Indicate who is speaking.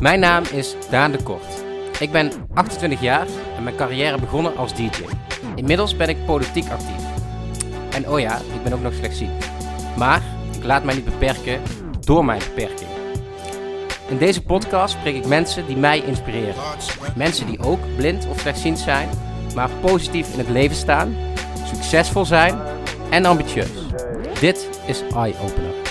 Speaker 1: Mijn naam is Daan de Kort. Ik ben 28 jaar en mijn carrière begonnen als DJ. Inmiddels ben ik politiek actief. En oh ja, ik ben ook nog slechtziend. Maar ik laat mij niet beperken door mijn beperking. In deze podcast spreek ik mensen die mij inspireren. Mensen die ook blind of slechtziend zijn, maar positief in het leven staan, succesvol zijn en ambitieus. Dit is Eye Opener.